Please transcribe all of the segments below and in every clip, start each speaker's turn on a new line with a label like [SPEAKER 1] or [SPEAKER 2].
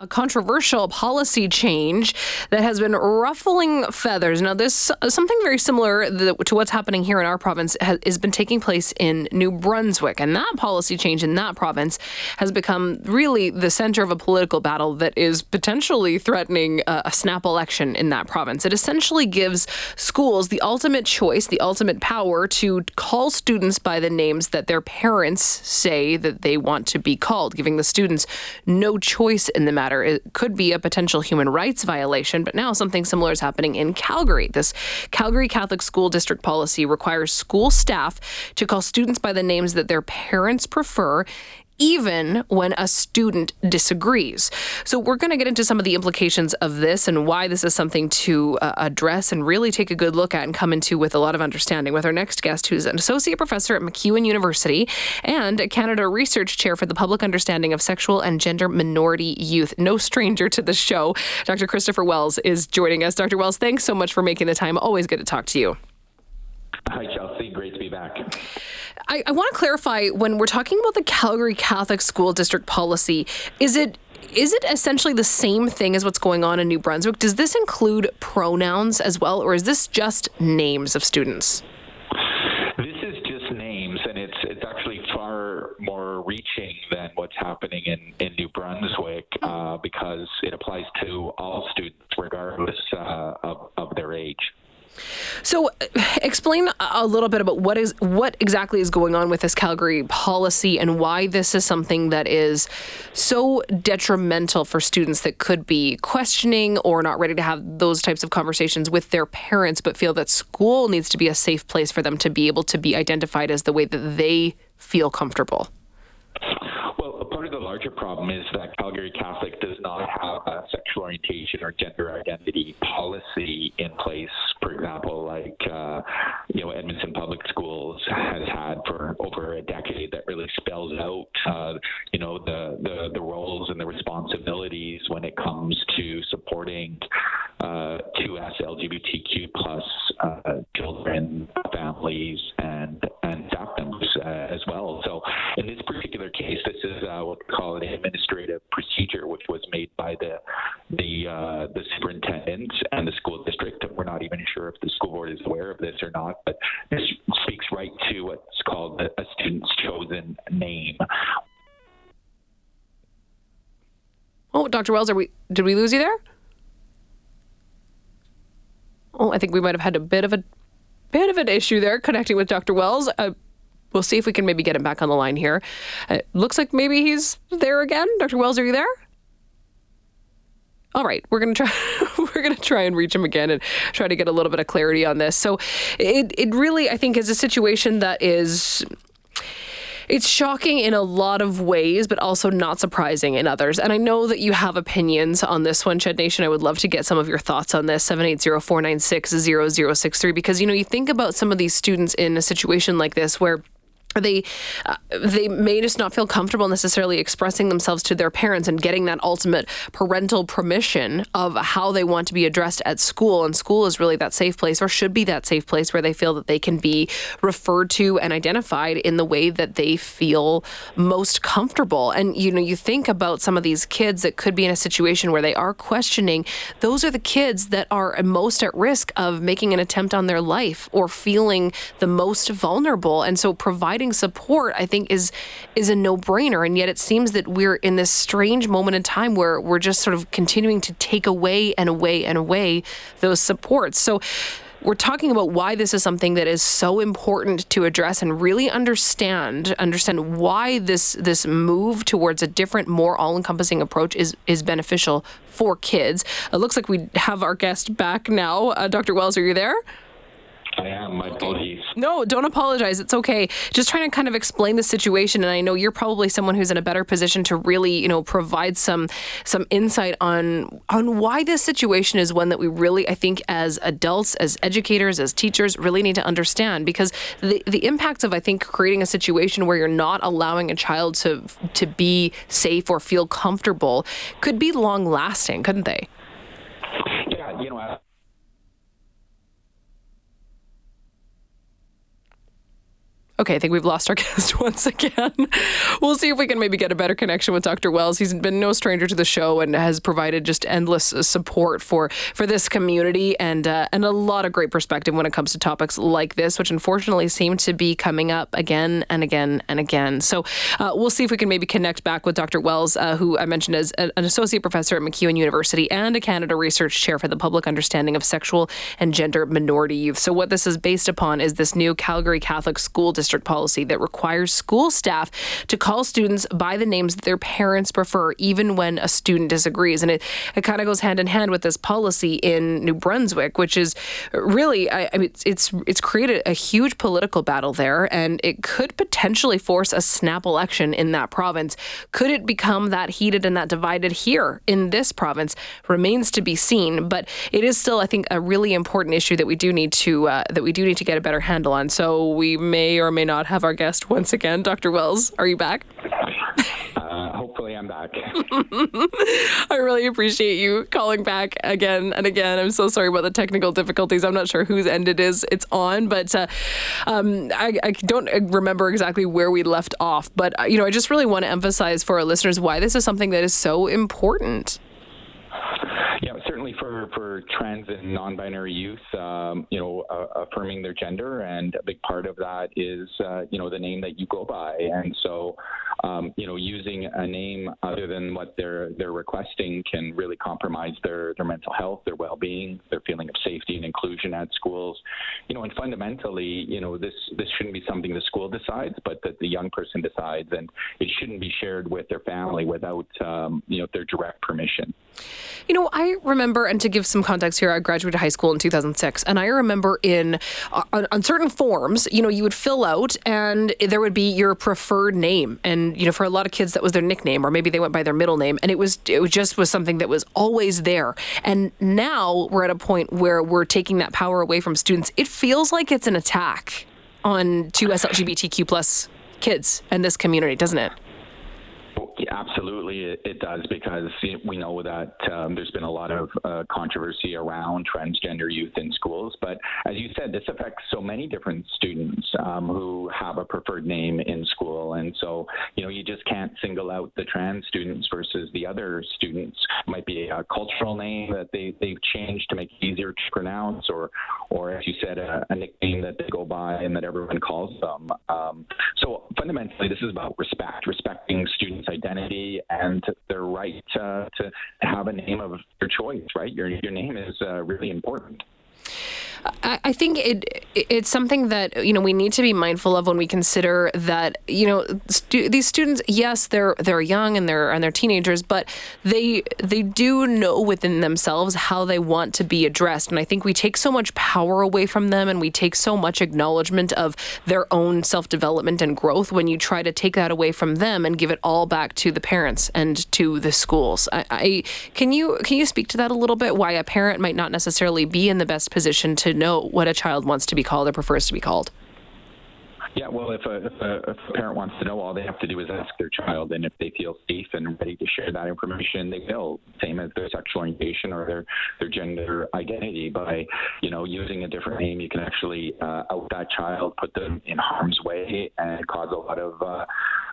[SPEAKER 1] a controversial policy change that has been ruffling feathers. Now, this uh, something very similar to what's happening here in our province has, has, been taking place in New Brunswick, and that policy change in that province has become really the center of a political battle that is potentially threatening a, a snap election in that province. It essentially gives schools the ultimate choice, the ultimate power to call students by the names that their parents say that they want to be called, giving the students no choice in the matter matter. It could be a potential human rights violation, but now something similar is happening in Calgary. This Calgary Catholic School District policy requires school staff to call students by the names that their parents prefer even when a student disagrees. So, we're going to get into some of the implications of this and why this is something to uh, address and really take a good look at and come into with a lot of understanding with our next guest, who's an associate professor at MacEwan University and a Canada Research Chair for the Public Understanding of Sexual and Gender Minority Youth. No stranger to the show. Dr. Kristopher Wells is joining us. Dr. Wells, thanks so much for making the time. Always good to talk to you.
[SPEAKER 2] Hi, Chelsea. Great to be back.
[SPEAKER 1] I, I want to clarify when we're talking about the Calgary Catholic School District policy, is it is it essentially the same thing as what's going on in New Brunswick? Does this include pronouns as well, or is this just names of students?
[SPEAKER 2] This is just names, and it's it's actually far more reaching than what's happening in, in New Brunswick uh, because it applies to all students, regardless uh, of, of.
[SPEAKER 1] So, uh, explain a little bit about what is what exactly is going on with this Calgary policy and why this is something that is so detrimental for students that could be questioning or not ready to have those types of conversations with their parents, but feel that school needs to be a safe place for them to be able to be identified as the way that they feel comfortable.
[SPEAKER 2] Well, part of the larger problem is that Calgary Catholic does not have a sexual orientation or gender identity policy in place. For example, like uh, you know Edmonton Public Schools has had for over a decade, that really spells out uh, you know the, the the roles and the responsibilities when it comes to supporting uh, 2S LGBTQ plus the the the superintendent and the school district. We're not even sure if the school board is aware of this or not, but this speaks right to what's called a, a student's chosen name.
[SPEAKER 1] Oh, Dr. Wells, are we? Did we lose you there? Oh, I think we might have had a bit of a bit of an issue there connecting with Dr. Wells. Uh, we'll see if we can maybe get him back on the line here. It looks like maybe he's there again. Dr. Wells, are you there? All right, we're gonna try. we're gonna try and reach him again and try to get a little bit of clarity on this. So, it it really I think is a situation that is it's shocking in a lot of ways, but also not surprising in others. And I know that you have opinions on this one, Ched Nation. I would love to get some of your thoughts on this, 780-496-0063, because, you know, you think about some of these students in a situation like this where they uh, they may just not feel comfortable necessarily expressing themselves to their parents and getting that ultimate parental permission of how they want to be addressed at school. And school is really that safe place or should be that safe place where they feel that they can be referred to and identified in the way that they feel most comfortable. And you know you think about some of these kids that could be in a situation where they are questioning those are the kids that are most at risk of making an attempt on their life or feeling the most vulnerable. And so providing providing support, I think is is a no-brainer. And yet it seems that we're in this strange moment in time where we're just sort of continuing to take away and away and away those supports. So we're talking about why this is something that is so important to address and really understand understand why this this move towards a different more all-encompassing approach is is beneficial for kids it looks like we have our guest back now uh, dr wells are you there
[SPEAKER 2] I am. My apologies.
[SPEAKER 1] No, don't apologize. It's okay. Just trying to kind of explain the situation, and I know you're probably someone who's in a better position to really, you know, provide some some insight on on why this situation is one that we really, I think, as adults, as educators, as teachers, really need to understand because the the impacts of I think creating a situation where you're not allowing a child to to be safe or feel comfortable could be long lasting, couldn't they?
[SPEAKER 2] Yeah, you know.
[SPEAKER 1] Okay, I think we've lost our guest once again. we'll see if we can maybe get a better connection with Dr. Wells. He's been no stranger to the show and has provided just endless support for for this community and uh, and a lot of great perspective when it comes to topics like this, which unfortunately seem to be coming up again and again and again. So uh, we'll see if we can maybe connect back with Dr. Wells, uh, who I mentioned as an associate professor at MacEwan University and a Canada Research Chair for the Public Understanding of Sexual and Gender Minority Youth. So what this is based upon is this new Calgary Catholic School District policy that requires school staff to call students by the names that their parents prefer, even when a student disagrees. And it, it kind of goes hand in hand with this policy in New Brunswick, which is really, I, I mean, it's, it's it's created a huge political battle there, and it could potentially force a snap election in that province. Could it become that heated and that divided here in this province? Remains to be seen, but it is still, I think, a really important issue that we do need to uh, that we do need to get a better handle on. So we may or may not have our guest once again, Dr. Wells. Are you back?
[SPEAKER 2] Uh, hopefully, I'm back.
[SPEAKER 1] I really appreciate you calling back again and again. I'm so sorry about the technical difficulties. I'm not sure whose end it is it's on, but uh, um, I, I, don't remember exactly where we left off. But uh, you know, I just really want to emphasize for our listeners why this is something that is so important.
[SPEAKER 2] For, for trans and non-binary youth, um, you know, uh, affirming their gender, and a big part of that is, uh, you know, the name that you go by, and so, um, you know, using a name other than what they're they're requesting can really compromise their their mental health, their well-being, their feeling of safety and inclusion at schools, you know, and fundamentally, you know, this this shouldn't be something the school decides, but that the young person decides, and it shouldn't be shared with their family without, um, you know, their direct permission.
[SPEAKER 1] You know, I remember, and to give some context here, I graduated high school in 2006, and I remember in uh, on, on, certain forms, you know, you would fill out, and there would be your preferred name, and you know, for a lot of kids, that was their nickname, or maybe they went by their middle name, and it was it just was something that was always there. And now we're at a point where we're taking that power away from students. It feels like it's an attack on 2S LGBTQ plus kids and this community, doesn't it?
[SPEAKER 2] Absolutely, it, it, does because we know that um, there's been a lot of uh, controversy around transgender youth in schools. But as you said, this affects so many different students um, who have a preferred name in school, and so you know you just can't single out the trans students versus the other students. It might be a cultural name that they they've changed to make it easier to pronounce, or or as you said, a, a nickname that they go by and that everyone calls them. Um, so fundamentally, this is about respect, respecting students' identity identity and their right to have a name of their choice. Right, your your name is uh, really important.
[SPEAKER 1] I think it it's something that you know we need to be mindful of when we consider that you know stu- these students yes they're they're young and they're and they're teenagers but they they do know within themselves how they want to be addressed. And I think we take so much power away from them and we take so much acknowledgement of their own self-development and growth when you try to take that away from them and give it all back to the parents and to the schools. I, I can you can you speak to that a little bit? Why a parent might not necessarily be in the best position to know what a child wants to be called or prefers to be called?
[SPEAKER 2] Yeah, well, if a, if a, if a parent wants to know, all they have to do is ask their child, and if they feel safe and ready to share that information, they will. Same as their sexual orientation or their their gender identity. By you know using a different name, you can actually uh, out that child, put them in harm's way, and cause a lot of uh,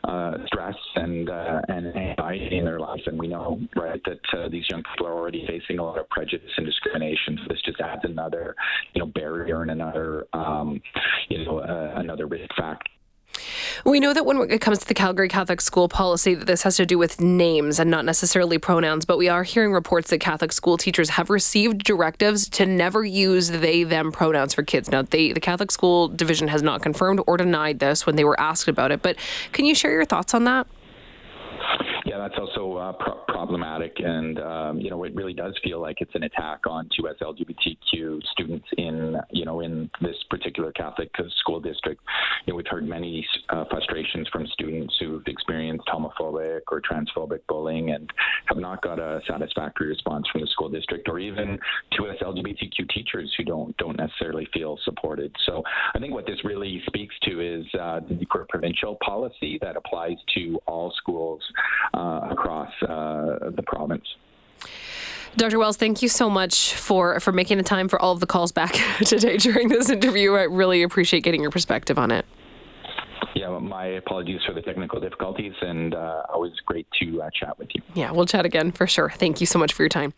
[SPEAKER 2] uh, stress and uh, and anxiety in their life. And we know, right, that uh, these young people are already facing a lot of prejudice and discrimination. So this just adds another, you know, barrier and another, um, you know, uh, another risk factor.
[SPEAKER 1] We know that when it comes to the Calgary Catholic school policy, that this has to do with names and not necessarily pronouns. But we are hearing reports that Catholic school teachers have received directives to never use they them pronouns for kids. Now, they, the Catholic school division has not confirmed or denied this when they were asked about it. But can you share your thoughts on that?
[SPEAKER 2] Yeah, that's also uh, pro- problematic, and um, you know, it really does feel like it's an attack on 2S LGBTQ students in you know in this particular Catholic school district. You know, we've heard many uh, frustrations from students who've experienced homophobic or transphobic bullying and have not got a satisfactory response from the school district, or even 2S LGBTQ teachers who don't don't necessarily feel supported. So I think what this really speaks to is uh, the provincial policy that applies to all schools uh, across uh, the province.
[SPEAKER 1] Dr. Wells, thank you so much for, for making the time for all of the calls back today during this interview. I really appreciate getting your perspective on it.
[SPEAKER 2] yeah, my apologies for the technical difficulties, and uh, always great to uh, chat with you.
[SPEAKER 1] Yeah, we'll chat again for sure. Thank you so much for your time.